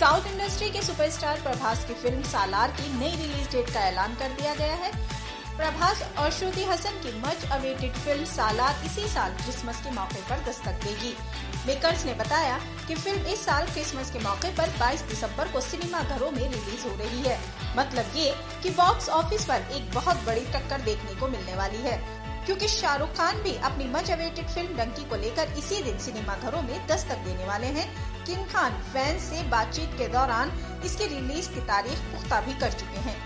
South industry के superstar Prabhas की film सालार की नई रिलीज़ डेट का ऐलान कर दिया गया है। प्रभास और श्रुति हसन की मच अवेटेड फ़िल्म सालार इसी साल क्रिसमस के मौके पर दस्तक देगी। मेकर्स ने बताया कि फ़िल्म इस साल क्रिसमस के मौके पर 22 दिसंबर को सिनेमा घरों में रिलीज़ हो रही है। मतलब ये कि बॉक्स ऑफ़िस पर एक बहुत बड़ी टक्कर देखने को मिलने वाली है। क्योंकि शाहरुख खान भी अपनी मच अवेटेड फ़िल्म डंकी को लेकर इसी दिन सिनेमा घरों में दस्तक देने वाले हैं। किंग खान फैंस से बातचीत के दौरान इसके रिलीज़ की तारीख पुख्ता भी कर चुके हैं।